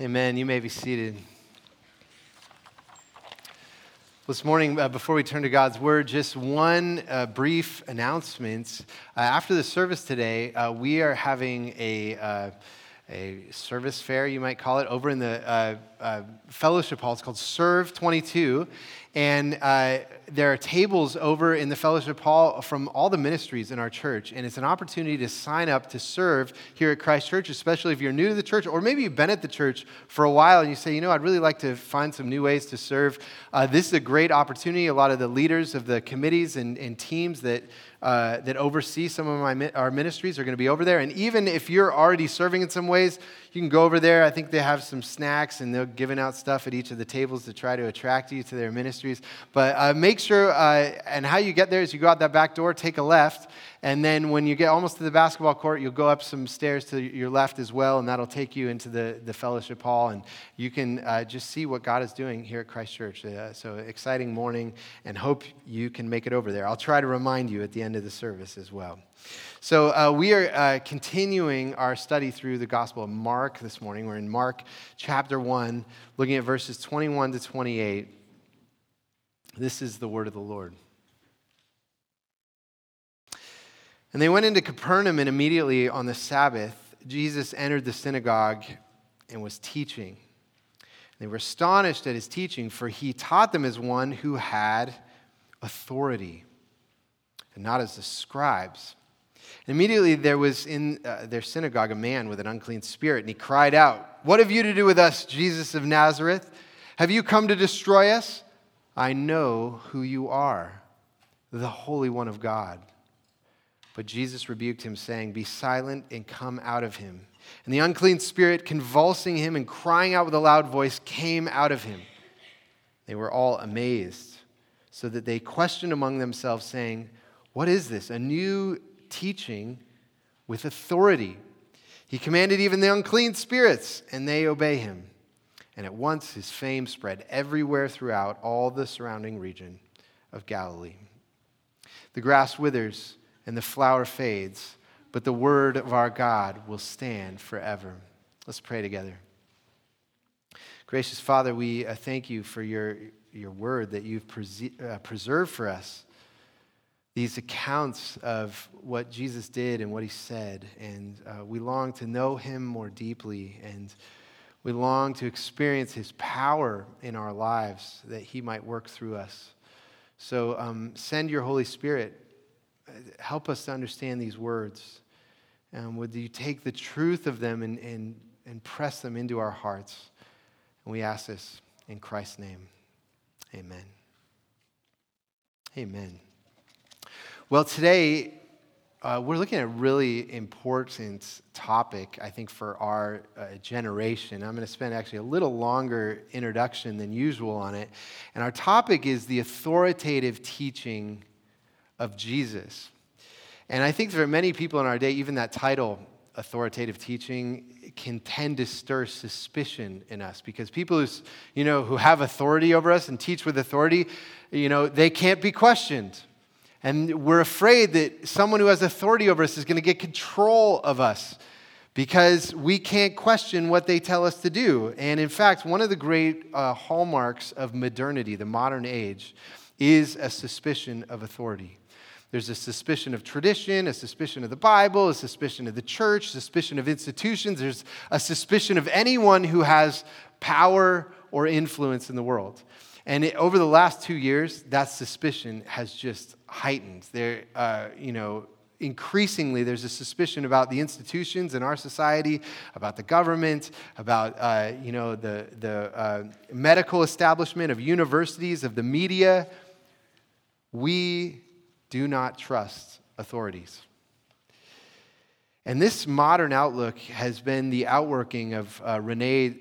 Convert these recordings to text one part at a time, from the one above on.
Amen. You may be seated. This morning, uh, before we turn to God's Word, just one uh, brief announcement. Uh, after the service today, uh, we are having a, uh, a service fair, you might call it, over in the uh, fellowship hall. It's called Serve 22. And uh, there are tables over in the fellowship hall from all the ministries in our church. And it's an opportunity to sign up to serve here at Christ Church, especially if you're new to the church, or maybe you've been at the church for a while and you say, you know, I'd really like to find some new ways to serve. Uh, this is a great opportunity. A lot of the leaders of the committees and, and teams that uh, that oversee some of my, our ministries are going to be over there. And even if you're already serving in some ways, you can go over there. I think they have some snacks and they're giving out stuff at each of the tables to try to attract you to their ministries. But uh, make sure, uh, and how you get there is you go out that back door, take a left, and then when you get almost to the basketball court, you'll go up some stairs to your left as well, and that'll take you into the, the fellowship hall. And you can uh, just see what God is doing here at Christ Church. Uh, so, exciting morning, and hope you can make it over there. I'll try to remind you at the end of the service as well. So, uh, we are uh, continuing our study through the Gospel of Mark this morning. We're in Mark chapter 1, looking at verses 21 to 28. This is the word of the Lord. And they went into Capernaum, and immediately on the Sabbath, Jesus entered the synagogue and was teaching. They were astonished at his teaching, for he taught them as one who had authority, and not as the scribes. And immediately there was in uh, their synagogue a man with an unclean spirit, and he cried out, What have you to do with us, Jesus of Nazareth? Have you come to destroy us? I know who you are, the Holy One of God. But Jesus rebuked him, saying, Be silent and come out of him. And the unclean spirit, convulsing him and crying out with a loud voice, came out of him. They were all amazed, so that they questioned among themselves, saying, What is this? A new teaching with authority. He commanded even the unclean spirits, and they obey him. And at once his fame spread everywhere throughout all the surrounding region of Galilee. The grass withers and the flower fades, but the word of our God will stand forever. Let's pray together. Gracious Father, we uh, thank you for your, your word that you've uh, preserved for us. These accounts of what Jesus did and what he said. And uh, we long to know him more deeply. And we long to experience his power in our lives that he might work through us. So um, send your Holy Spirit help us to understand these words. And would you take the truth of them and, and, and press them into our hearts? And we ask this in Christ's name. Amen. Amen. Well, today uh, we're looking at a really important topic, I think, for our uh, generation. I'm going to spend actually a little longer introduction than usual on it. And our topic is the authoritative teaching of Jesus. And I think for many people in our day, even that title, authoritative teaching, can tend to stir suspicion in us because people who, you know, who have authority over us and teach with authority, you know, they can't be questioned. And we're afraid that someone who has authority over us is going to get control of us because we can't question what they tell us to do. And in fact, one of the great uh, hallmarks of modernity, the modern age, is a suspicion of authority. There's a suspicion of tradition, a suspicion of the Bible, a suspicion of the church, suspicion of institutions. There's a suspicion of anyone who has power or influence in the world. And it, over the last two years, that suspicion has just heightened. There, uh, you know, increasingly there's a suspicion about the institutions in our society, about the government, about uh, you know the the uh, medical establishment of universities, of the media. We do not trust authorities. And this modern outlook has been the outworking of uh, Rene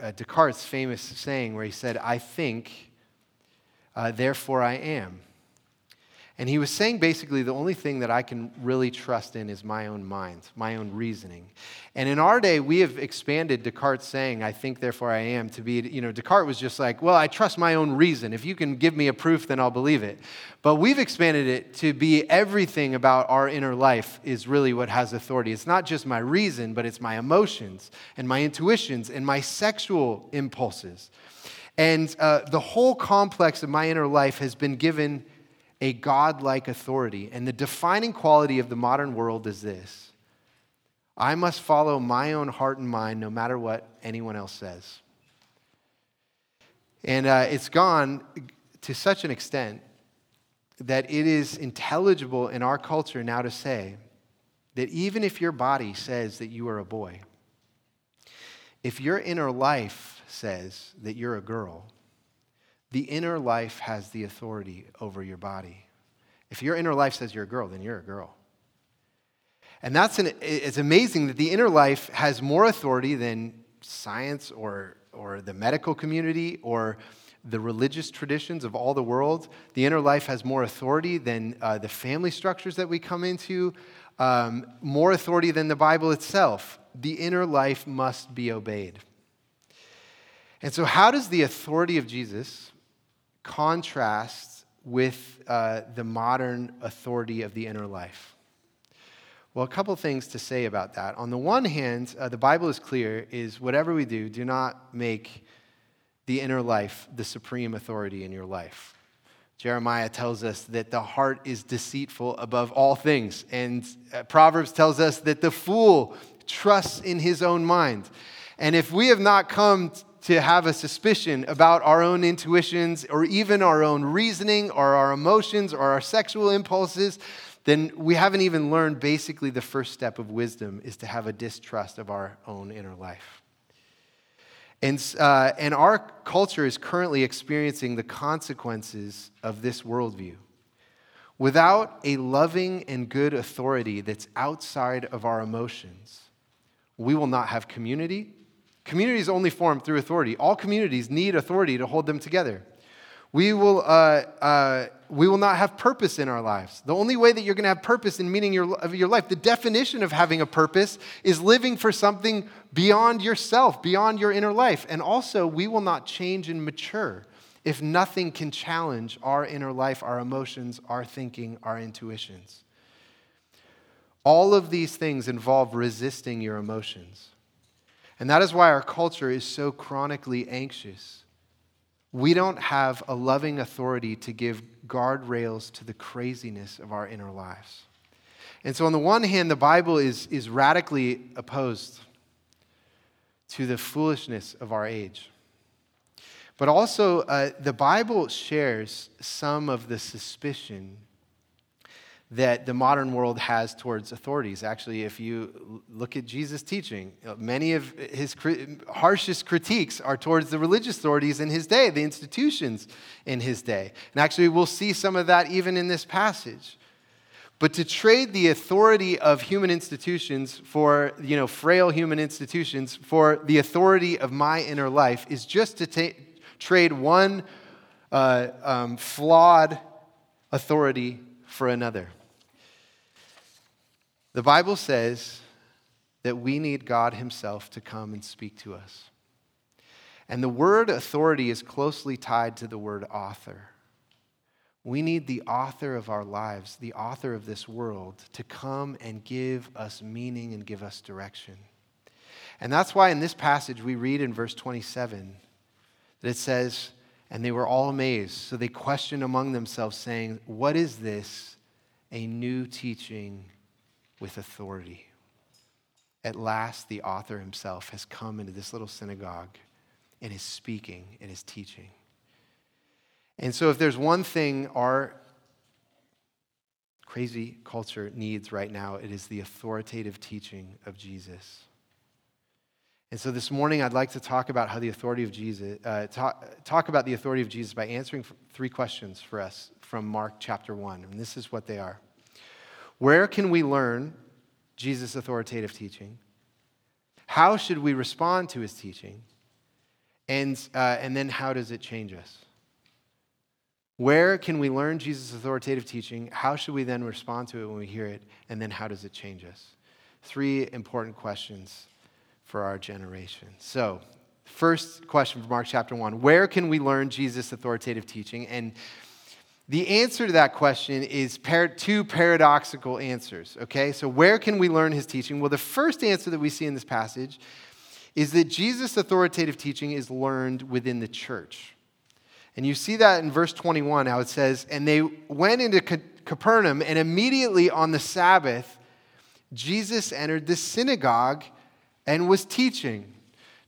uh, Descartes' famous saying, where he said, I think, uh, therefore I am. And he was saying basically the only thing that I can really trust in is my own mind, my own reasoning. And in our day, we have expanded Descartes' saying, I think, therefore I am, to be, you know, Descartes was just like, well, I trust my own reason. If you can give me a proof, then I'll believe it. But we've expanded it to be everything about our inner life is really what has authority. It's not just my reason, but it's my emotions and my intuitions and my sexual impulses. And uh, the whole complex of my inner life has been given a godlike authority. And the defining quality of the modern world is this I must follow my own heart and mind no matter what anyone else says. And uh, it's gone to such an extent that it is intelligible in our culture now to say that even if your body says that you are a boy, if your inner life says that you're a girl, the inner life has the authority over your body. If your inner life says you're a girl, then you're a girl. And that's an, it's amazing that the inner life has more authority than science or, or the medical community or the religious traditions of all the world. The inner life has more authority than uh, the family structures that we come into, um, more authority than the Bible itself. The inner life must be obeyed. And so, how does the authority of Jesus contrast with uh, the modern authority of the inner life? Well, a couple things to say about that. On the one hand, uh, the Bible is clear is whatever we do, do not make the inner life the supreme authority in your life. Jeremiah tells us that the heart is deceitful above all things. And uh, Proverbs tells us that the fool trusts in his own mind. And if we have not come to have a suspicion about our own intuitions or even our own reasoning or our emotions or our sexual impulses, then we haven't even learned basically the first step of wisdom is to have a distrust of our own inner life. And, uh, and our culture is currently experiencing the consequences of this worldview. Without a loving and good authority that's outside of our emotions, we will not have community, Communities only form through authority. All communities need authority to hold them together. We will, uh, uh, we will not have purpose in our lives. The only way that you're going to have purpose in meaning your, of your life, the definition of having a purpose is living for something beyond yourself, beyond your inner life. And also, we will not change and mature if nothing can challenge our inner life, our emotions, our thinking, our intuitions. All of these things involve resisting your emotions. And that is why our culture is so chronically anxious. We don't have a loving authority to give guardrails to the craziness of our inner lives. And so, on the one hand, the Bible is, is radically opposed to the foolishness of our age. But also, uh, the Bible shares some of the suspicion that the modern world has towards authorities. Actually, if you look at Jesus' teaching, many of his harshest critiques are towards the religious authorities in his day, the institutions in his day. And actually, we'll see some of that even in this passage. But to trade the authority of human institutions for, you know, frail human institutions for the authority of my inner life is just to ta- trade one uh, um, flawed authority for another. The Bible says that we need God Himself to come and speak to us. And the word authority is closely tied to the word author. We need the author of our lives, the author of this world, to come and give us meaning and give us direction. And that's why in this passage we read in verse 27 that it says, And they were all amazed. So they questioned among themselves, saying, What is this? A new teaching with authority. At last, the author himself has come into this little synagogue and is speaking and is teaching. And so, if there's one thing our crazy culture needs right now, it is the authoritative teaching of Jesus. And so this morning, I'd like to talk about how the authority of Jesus, uh, talk, talk about the authority of Jesus by answering three questions for us from Mark chapter 1. And this is what they are. Where can we learn Jesus' authoritative teaching? How should we respond to his teaching? And, uh, and then how does it change us? Where can we learn Jesus' authoritative teaching? How should we then respond to it when we hear it? And then how does it change us? Three important questions for our generation. So, first question from Mark chapter 1 Where can we learn Jesus' authoritative teaching? And the answer to that question is par- two paradoxical answers, okay? So, where can we learn his teaching? Well, the first answer that we see in this passage is that Jesus' authoritative teaching is learned within the church. And you see that in verse 21, how it says, And they went into Capernaum, and immediately on the Sabbath, Jesus entered the synagogue and was teaching.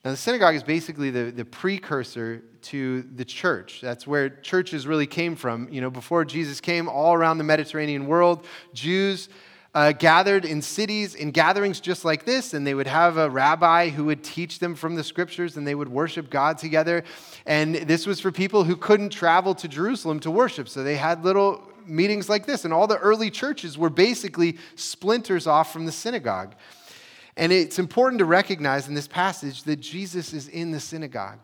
Now, the synagogue is basically the, the precursor to the church. That's where churches really came from. You know, before Jesus came, all around the Mediterranean world, Jews uh, gathered in cities, in gatherings just like this, and they would have a rabbi who would teach them from the scriptures, and they would worship God together. And this was for people who couldn't travel to Jerusalem to worship. So they had little meetings like this, and all the early churches were basically splinters off from the synagogue. And it's important to recognize in this passage that Jesus is in the synagogue.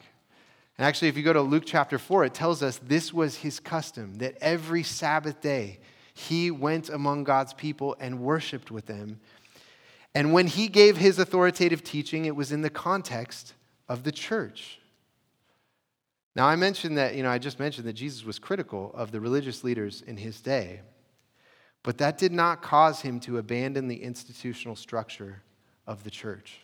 And actually, if you go to Luke chapter 4, it tells us this was his custom, that every Sabbath day, he went among God's people and worshiped with them. And when he gave his authoritative teaching, it was in the context of the church. Now, I mentioned that, you know, I just mentioned that Jesus was critical of the religious leaders in his day, but that did not cause him to abandon the institutional structure of the church.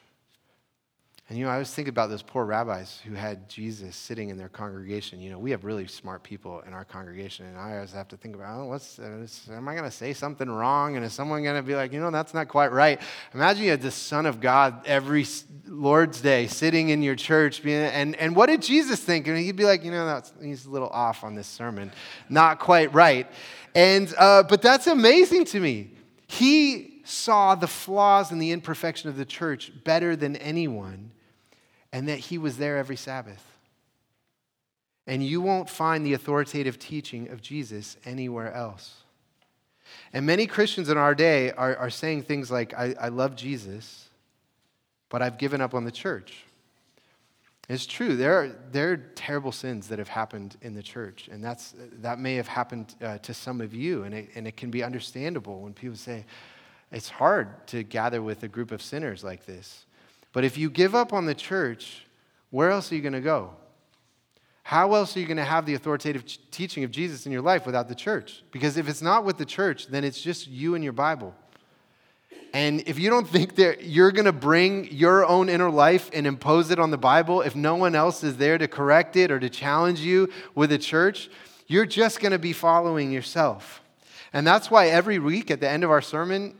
And you know, I was thinking about those poor rabbis who had Jesus sitting in their congregation. You know, we have really smart people in our congregation, and I always have to think about, oh, what's, uh, am I going to say something wrong? And is someone going to be like, you know, that's not quite right? Imagine you had the Son of God every Lord's Day sitting in your church, being, and, and what did Jesus think? And he'd be like, you know, that's, he's a little off on this sermon, not quite right. And, uh, but that's amazing to me. He saw the flaws and the imperfection of the church better than anyone, and that he was there every Sabbath. And you won't find the authoritative teaching of Jesus anywhere else. And many Christians in our day are, are saying things like, I, I love Jesus, but I've given up on the church. It's true. There are, there are terrible sins that have happened in the church, and that's, that may have happened uh, to some of you, and it, and it can be understandable when people say, it's hard to gather with a group of sinners like this. But if you give up on the church, where else are you going to go? How else are you going to have the authoritative teaching of Jesus in your life without the church? Because if it's not with the church, then it's just you and your Bible. And if you don't think that you're going to bring your own inner life and impose it on the Bible, if no one else is there to correct it or to challenge you with the church, you're just going to be following yourself. And that's why every week at the end of our sermon,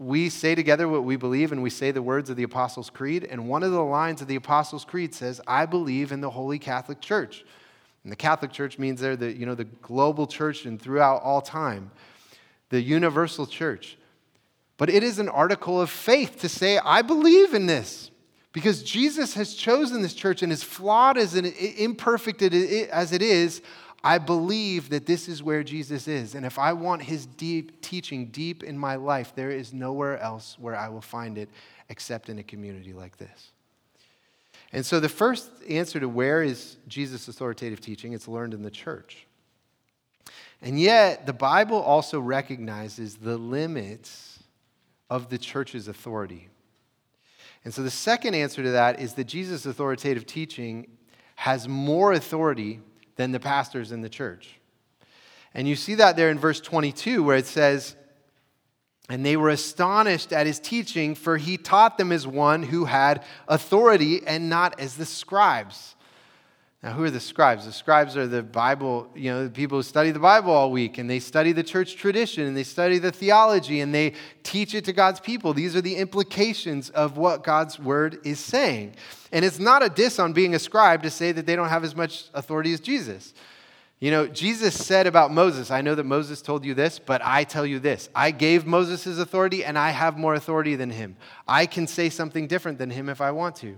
we say together what we believe and we say the words of the Apostles' Creed. And one of the lines of the Apostles' Creed says, I believe in the Holy Catholic Church. And the Catholic Church means they're the, you know, the global church and throughout all time, the universal church. But it is an article of faith to say, I believe in this. Because Jesus has chosen this church, and as flawed as an imperfect as it is, I believe that this is where Jesus is. And if I want his deep teaching deep in my life, there is nowhere else where I will find it except in a community like this. And so the first answer to where is Jesus' authoritative teaching, it's learned in the church. And yet, the Bible also recognizes the limits of the church's authority. And so the second answer to that is that Jesus' authoritative teaching has more authority than the pastors in the church. And you see that there in verse 22, where it says, And they were astonished at his teaching, for he taught them as one who had authority and not as the scribes. Now, who are the scribes? The scribes are the Bible, you know, the people who study the Bible all week and they study the church tradition and they study the theology and they teach it to God's people. These are the implications of what God's word is saying. And it's not a diss on being a scribe to say that they don't have as much authority as Jesus. You know, Jesus said about Moses, I know that Moses told you this, but I tell you this. I gave Moses his authority and I have more authority than him. I can say something different than him if I want to.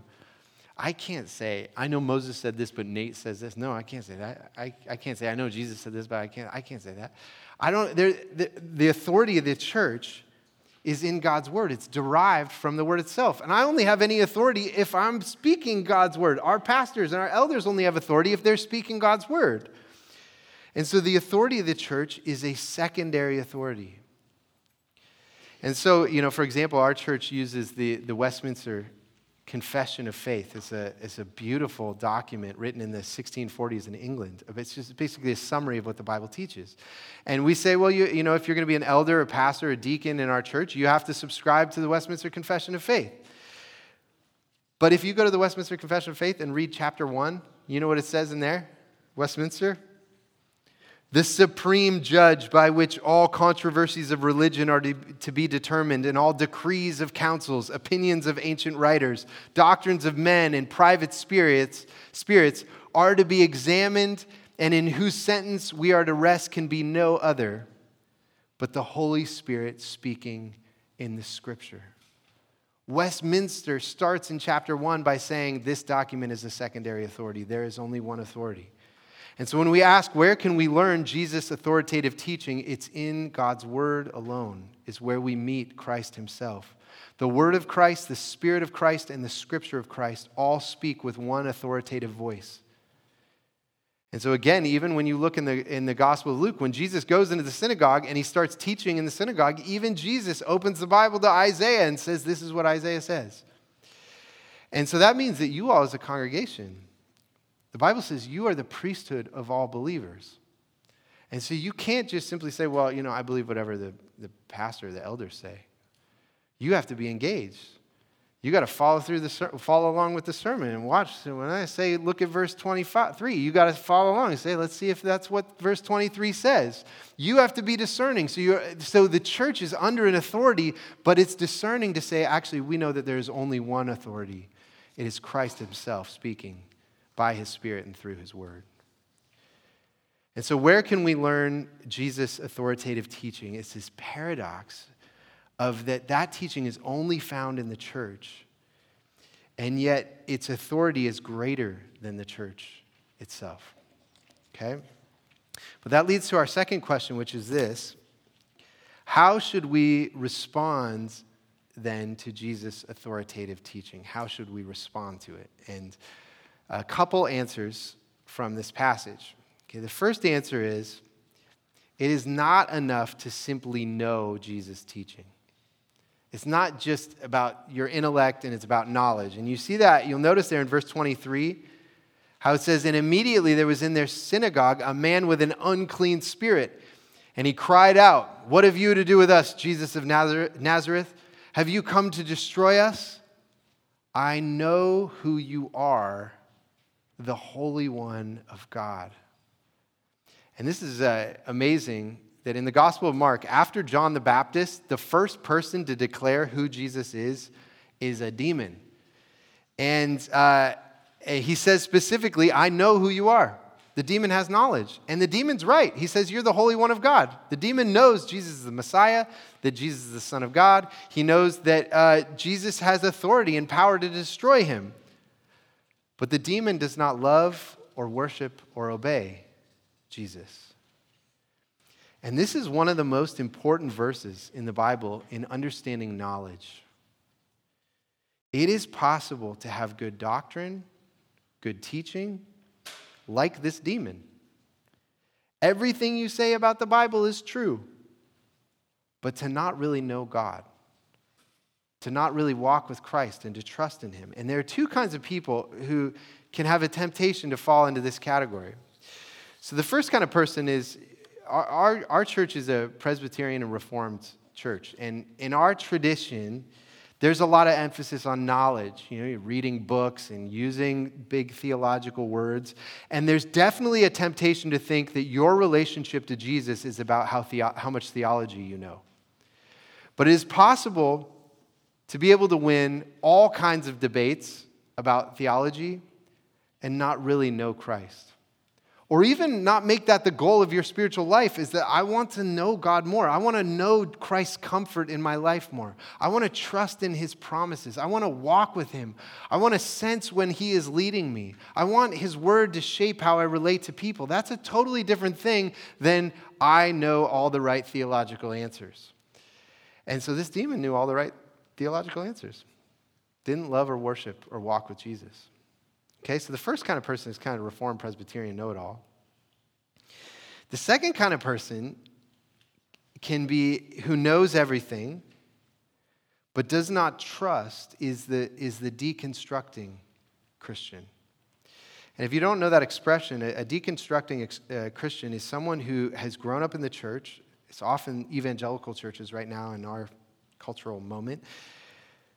I can't say, I know Moses said this, but Nate says this. No, I can't say that. I, I can't say, I know Jesus said this, but I can't, I can't say that. I don't, the, the authority of the church is in God's word. It's derived from the word itself. And I only have any authority if I'm speaking God's word. Our pastors and our elders only have authority if they're speaking God's word. And so the authority of the church is a secondary authority. And so, you know, for example, our church uses the, the Westminster Confession of Faith. It's a, it's a beautiful document written in the 1640s in England. It's just basically a summary of what the Bible teaches. And we say, well, you, you know, if you're going to be an elder, a pastor, a deacon in our church, you have to subscribe to the Westminster Confession of Faith. But if you go to the Westminster Confession of Faith and read chapter one, you know what it says in there? Westminster? The supreme judge by which all controversies of religion are to, to, be determined, and all decrees of councils, opinions of ancient writers, doctrines of men, and private spirits, spirits are to be examined, and in whose sentence we are to rest can be no other but the Holy Spirit speaking in the Scripture. Westminster starts in chapter one by saying this document is a secondary authority. There is only one authority. And so when we ask, where can we learn Jesus' authoritative teaching? It's in God's Word alone, is where we meet Christ Himself. The Word of Christ, the Spirit of Christ, and the Scripture of Christ all speak with one authoritative voice. And so, again, even when you look in the, in the Gospel of Luke, when Jesus goes into the synagogue and he starts teaching in the synagogue, even Jesus opens the Bible to Isaiah and says, This is what Isaiah says. And so that means that you all, as a congregation, the Bible says you are the priesthood of all believers. And so you can't just simply say, well, you know, I believe whatever the, the pastor, the elders say. You have to be engaged. You got to follow through the follow along with the sermon and watch. So when I say look at verse 23, you got to follow along and say, let's see if that's what verse 23 says. You have to be discerning. So you so the church is under an authority, but it's discerning to say, actually, we know that there is only one authority. It is Christ Himself speaking by his Spirit and through his word. And so, where can we learn Jesus' authoritative teaching? It's this paradox of that that teaching is only found in the church, and yet its authority is greater than the church itself. Okay? But that leads to our second question, which is this How should we respond then to Jesus' authoritative teaching? How should we respond to it? And a couple answers from this passage. Okay, the first answer is it is not enough to simply know Jesus' teaching. It's not just about your intellect and it's about knowledge. And you see that, you'll notice there in verse 23 how it says, And immediately there was in their synagogue a man with an unclean spirit. And he cried out, What have you to do with us, Jesus of Nazareth? Have you come to destroy us? I know who you are the Holy One of God. And this is uh, amazing that in the Gospel of Mark, after John the Baptist, the first person to declare who Jesus is is a demon. And uh, he says specifically, I know who you are. The demon has knowledge. And the demon's right. He says, You're the Holy One of God. The demon knows Jesus is the Messiah, that Jesus is the Son of God. He knows that uh, Jesus has authority and power to destroy him. But the demon does not love or worship or obey Jesus. And this is one of the most important verses in the Bible in understanding knowledge. It is possible to have good doctrine, good teaching, like this demon. Everything you say about the Bible is true, but to not really know God to not really walk with Christ and to trust in Him. And there are two kinds of people who can have a temptation to fall into this category. So the first kind of person is our, our, our church is a Presbyterian and Reformed church. And in our tradition, there's a lot of emphasis on knowledge, you know, reading books and using big theological words. And there's definitely a temptation to think that your relationship to Jesus is about how, the, how much theology you know. But it is possible to be able to win all kinds of debates about theology and not really know Christ. Or even not make that the goal of your spiritual life is that I want to know God more. I want to know Christ's comfort in my life more. I want to trust in his promises. I want to walk with him. I want to sense when he is leading me. I want his word to shape how I relate to people. That's a totally different thing than I know all the right theological answers. And so this demon knew all the right theological answers. Didn't love or worship or walk with Jesus. Okay, so the first kind of person is kind of Reformed Presbyterian know it all. The second kind of person can be who knows everything but does not trust is the, is the deconstructing Christian. And if you don't know that expression, a, a deconstructing ex, uh, Christian is someone who has grown up in the church. It's often evangelical churches right now in our cultural moment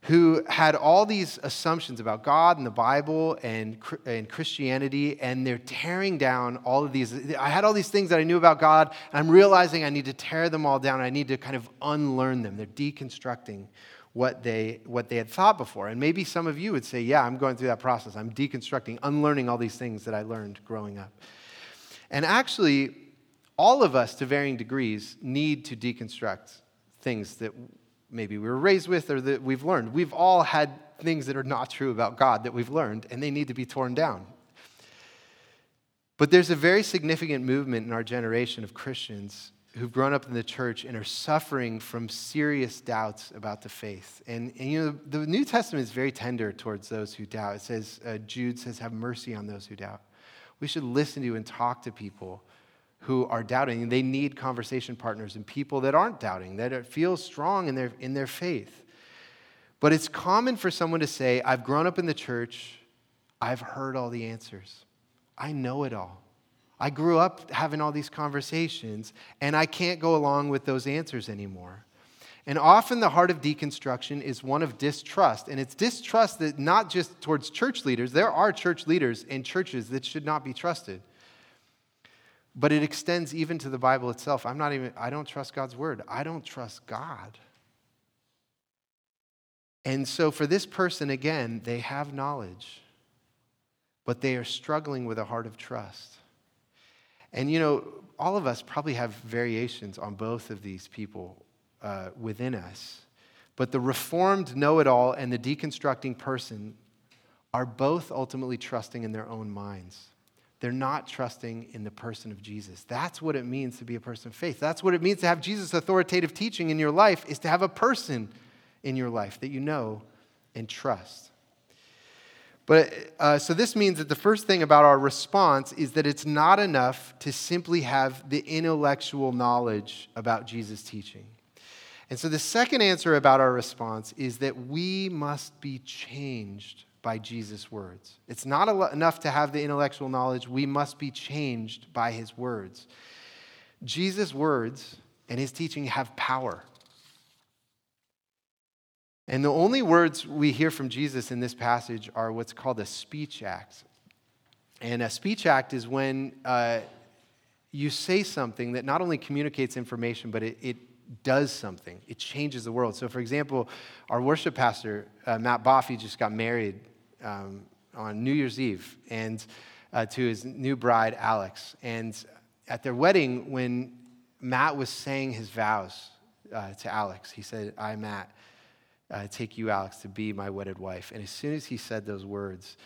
who had all these assumptions about God and the Bible and, and Christianity, and they're tearing down all of these. I had all these things that I knew about God, and I'm realizing I need to tear them all down. I need to kind of unlearn them. They're deconstructing what they, what they had thought before. And maybe some of you would say, Yeah, I'm going through that process. I'm deconstructing, unlearning all these things that I learned growing up. And actually, all of us to varying degrees need to deconstruct things that maybe we were raised with or that we've learned. We've all had things that are not true about God that we've learned, and they need to be torn down. But there's a very significant movement in our generation of Christians who've grown up in the church and are suffering from serious doubts about the faith. And, and you know, the New Testament is very tender towards those who doubt. It says, uh, Jude says, have mercy on those who doubt. We should listen to and talk to people who are doubting. They need conversation partners and people that aren't doubting, that feel strong in their, in their faith. But it's common for someone to say, I've grown up in the church, I've heard all the answers, I know it all. I grew up having all these conversations, and I can't go along with those answers anymore. And often the heart of deconstruction is one of distrust. And it's distrust that not just towards church leaders, there are church leaders and churches that should not be trusted. But it extends even to the Bible itself. I'm not even, I don't trust God's word. I don't trust God. And so for this person, again, they have knowledge, but they are struggling with a heart of trust. And you know, all of us probably have variations on both of these people uh, within us. But the reformed know it all and the deconstructing person are both ultimately trusting in their own minds. They're not trusting in the person of Jesus. That's what it means to be a person of faith. That's what it means to have Jesus' authoritative teaching in your life, is to have a person in your life that you know and trust. But uh, so this means that the first thing about our response is that it's not enough to simply have the intellectual knowledge about Jesus' teaching. And so the second answer about our response is that we must be changed by Jesus' words. It's not enough to have the intellectual knowledge, we must be changed by his words. Jesus' words and his teaching have power. And the only words we hear from Jesus in this passage are what's called a speech act. And a speech act is when uh, you say something that not only communicates information, but it, it, does something. It changes the world. So, for example, our worship pastor, uh, Matt Boffey, just got married um, on New Year's Eve and uh, to his new bride, Alex. And at their wedding, when Matt was saying his vows uh, to Alex, he said, I, Matt, uh, take you, Alex, to be my wedded wife. And as soon as he said those words,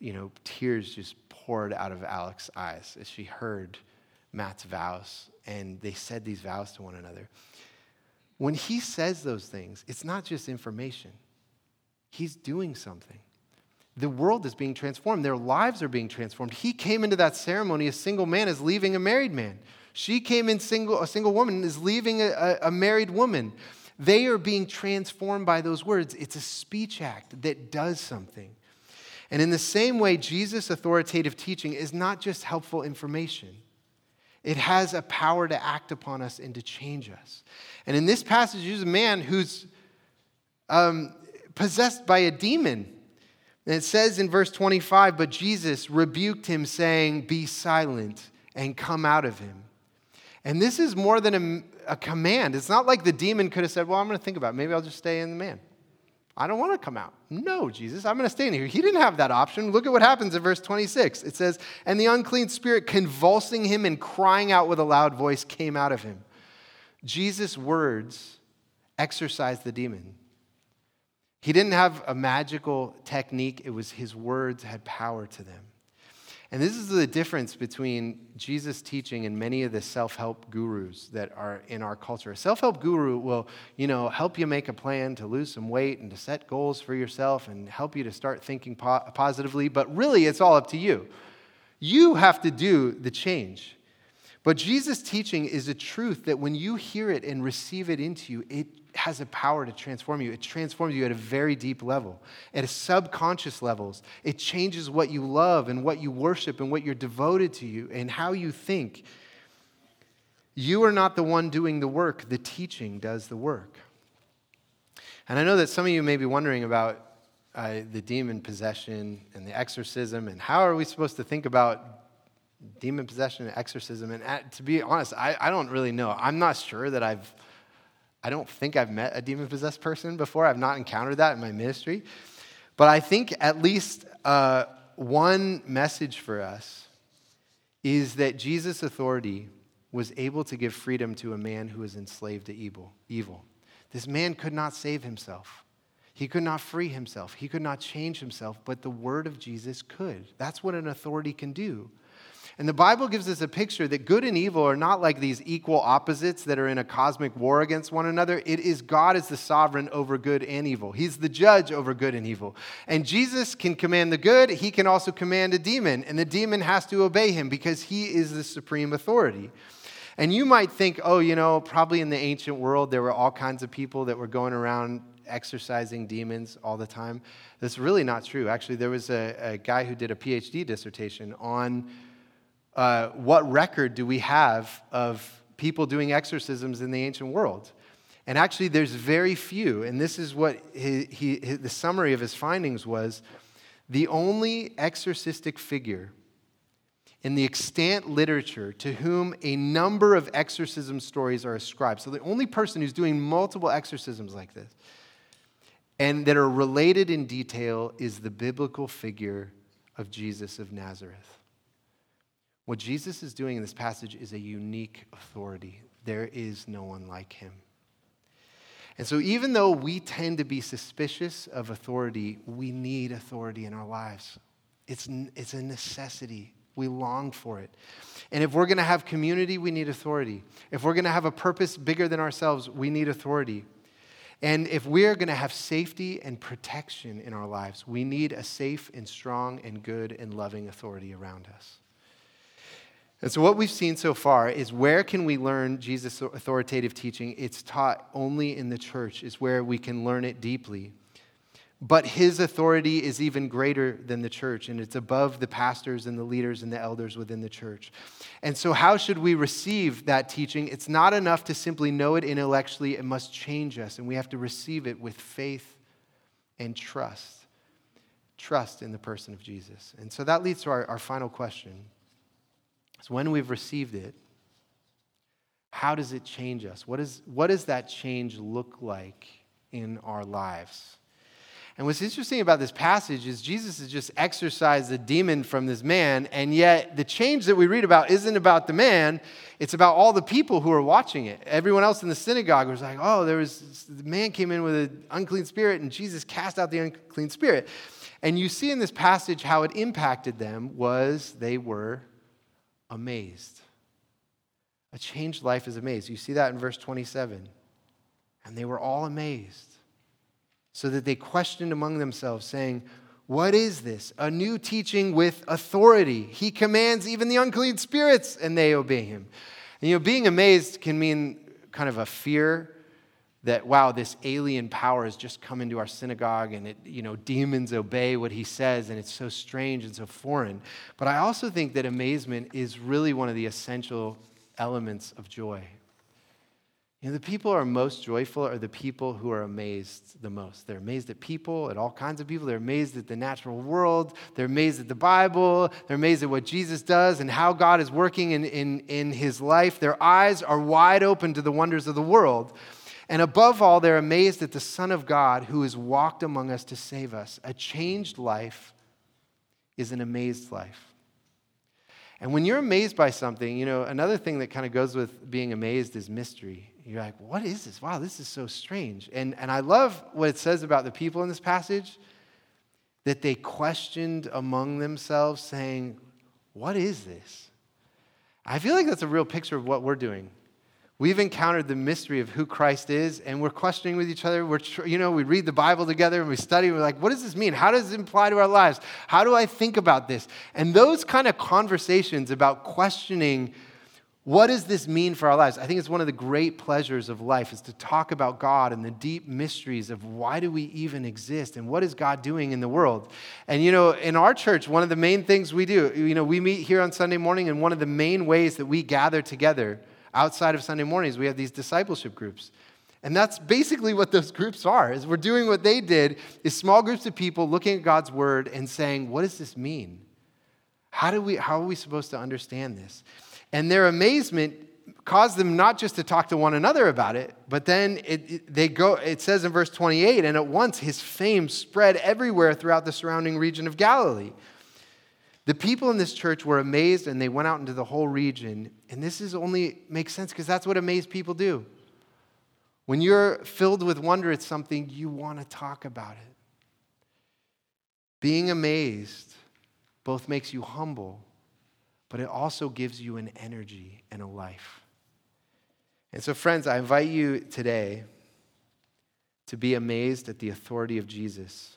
you know, tears just poured out of Alex's eyes as she heard Matt's vows. And they said these vows to one another. When he says those things, it's not just information, he's doing something the world is being transformed. Their lives are being transformed. He came into that ceremony a single man is leaving a married man. She came in single, a single woman is leaving a, a married woman. They are being transformed by those words. It's a speech act that does something. And in the same way, Jesus' authoritative teaching is not just helpful information. It has a power to act upon us and to change us. And in this passage, there's a man who's um, possessed by a demon. And it says in verse 25, but Jesus rebuked him, saying, Be silent and come out of him. And this is more than a, a command. It's not like the demon could have said, Well, I'm going to think about it. Maybe I'll just stay in the man. I don't want to come out. No, Jesus, I'm going to stay in here. He didn't have that option. Look at what happens in verse 26. It says, And the unclean spirit, convulsing him and crying out with a loud voice, came out of him. Jesus' words exorcised the demon. He didn't have a magical technique, it was his words had power to them. And this is the difference between Jesus' teaching and many of the self-help gurus that are in our culture. A self-help guru will, you know, help you make a plan to lose some weight and to set goals for yourself and help you to start thinking po- positively, but really it's all up to you. You have to do the change. But Jesus' teaching is a truth that when you hear it and receive it into you, it has a power to transform you. It transforms you at a very deep level, at a subconscious levels. It changes what you love and what you worship and what you're devoted to you and how you think. You are not the one doing the work, the teaching does the work. And I know that some of you may be wondering about uh, the demon possession and the exorcism and how are we supposed to think about demon possession and exorcism. And at, to be honest, I, I don't really know. I'm not sure that I've, I don't think I've met a demon possessed person before. I've not encountered that in my ministry. But I think at least uh, one message for us is that Jesus' authority was able to give freedom to a man who was enslaved to evil. evil. This man could not save himself. He could not free himself. He could not change himself, but the word of Jesus could. That's what an authority can do. And the Bible gives us a picture that good and evil are not like these equal opposites that are in a cosmic war against one another. It is God is the sovereign over good and evil. He's the judge over good and evil. And Jesus can command the good, he can also command a demon, and the demon has to obey him because he is the supreme authority. And you might think, oh, you know, probably in the ancient world there were all kinds of people that were going around exorcising demons all the time. That's really not true. Actually, there was a, a guy who did a PhD dissertation on uh, what record do we have of people doing exorcisms in the ancient world? And actually, there's very few. And this is what he, he, the summary of his findings was the only exorcistic figure in the extant literature to whom a number of exorcism stories are ascribed. So, the only person who's doing multiple exorcisms like this and that are related in detail is the biblical figure of Jesus of Nazareth. What Jesus is doing in this passage is a unique authority. There is no one like him. And so, even though we tend to be suspicious of authority, we need authority in our lives. It's, it's a necessity. We long for it. And if we're going to have community, we need authority. If we're going to have a purpose bigger than ourselves, we need authority. And if we're going to have safety and protection in our lives, we need a safe and strong and good and loving authority around us. And so, what we've seen so far is where can we learn Jesus' authoritative teaching? It's taught only in the church, is where we can learn it deeply. But his authority is even greater than the church, and it's above the pastors and the leaders and the elders within the church. And so, how should we receive that teaching? It's not enough to simply know it intellectually, it must change us, and we have to receive it with faith and trust. Trust in the person of Jesus. And so, that leads to our, our final question. When we've received it, how does it change us? What, is, what does that change look like in our lives? And what's interesting about this passage is Jesus has just exorcised the demon from this man, and yet the change that we read about isn't about the man, it's about all the people who are watching it. Everyone else in the synagogue was like, oh, there was, the man came in with an unclean spirit, and Jesus cast out the unclean spirit. And you see in this passage how it impacted them was they were amazed. A changed life is amazed. You see that in verse 27. And they were all amazed, so that they questioned among themselves, saying, What is this? A new teaching with authority. He commands even the unclean spirits, and they obey him. And, you know, being amazed can mean kind of a fear that wow this alien power has just come into our synagogue and it you know demons obey what he says and it's so strange and so foreign. But i also think that amazement is really one of the essential elements of joy. You know the people who are most joyful are the people who are amazed the most. They're amazed at people at all kinds of people. They're amazed at the natural world. They're amazed at the bible. They're amazed at what jesus does and how god is working in, in, in his life. Their eyes are wide open to the wonders of the world and above all, they're amazed at the Son of God who has walked among us to save us. A changed life is an amazed life. And when you're amazed by something, you know, another thing that kind of goes with being amazed is mystery. You're like, what is this? Wow, this is so strange. And, and I love what it says about the people in this passage that they questioned among themselves, saying, What is this? I feel like that's a real picture of what we're doing We've encountered the mystery of who Christ is, and we're questioning with each other. We're, you know, we read the Bible together and we study. We're like, what does this mean? How does it apply to our lives? How do I think about this? And those kind of conversations about questioning what does this mean for our lives? I think it's one of the great pleasures of life is to talk about God and the deep mysteries of why do we even exist and what is God doing in the world. And you know, in our church, one of the main things we do, you know, we meet here on Sunday morning and one of the main ways that we gather together outside of Sunday mornings, we have these discipleship groups. And that's basically what those groups are. Is we're doing what they did is small groups of people looking at God's word and saying, what does this mean? How do we how are we supposed to understand this? And their amazement caused them not just to talk to one another about it, but then it, it, they go, it says in verse 28, and at once his fame spread everywhere throughout the surrounding region of Galilee. The people in this church were amazed and they went out into the whole region. And this is only makes sense because that's what amazed people do. When you're filled with wonder at something, you want to talk about it. Being amazed both makes you humble but it also gives you an energy and a life. And so, friends, I invite you today to be amazed at the authority of Jesus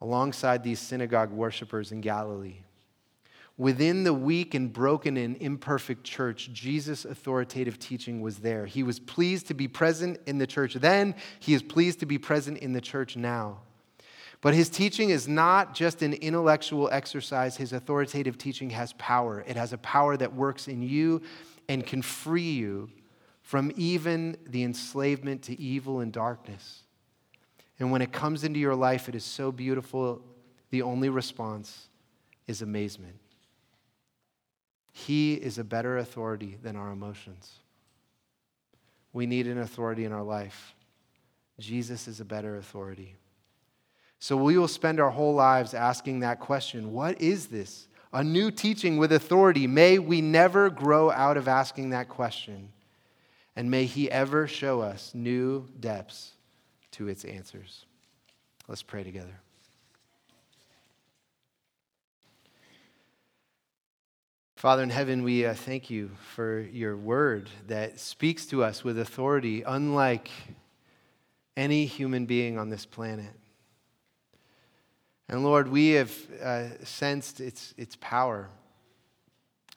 alongside these synagogue worshipers in Galilee. Within the weak and broken and imperfect church, Jesus' authoritative teaching was there. He was pleased to be present in the church then, he is pleased to be present in the church now. But his teaching is not just an intellectual exercise. His authoritative teaching has power. It has a power that works in you and can free you from even the enslavement to evil and darkness. And when it comes into your life, it is so beautiful, the only response is amazement. He is a better authority than our emotions. We need an authority in our life. Jesus is a better authority. So we will spend our whole lives asking that question What is this? A new teaching with authority. May we never grow out of asking that question. And may He ever show us new depths to its answers. Let's pray together. Father in heaven, we uh, thank you for your word that speaks to us with authority, unlike any human being on this planet. And Lord, we have uh, sensed its, its power.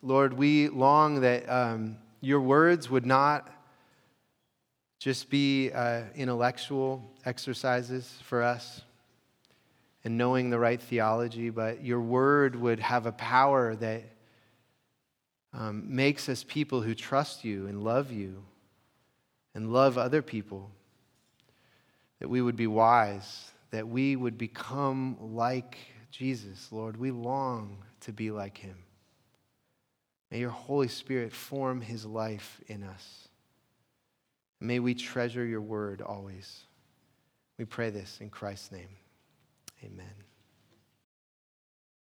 Lord, we long that um, your words would not just be uh, intellectual exercises for us and knowing the right theology, but your word would have a power that um, makes us people who trust you and love you and love other people, that we would be wise, that we would become like Jesus, Lord. We long to be like him. May your Holy Spirit form his life in us. May we treasure your word always. We pray this in Christ's name. Amen.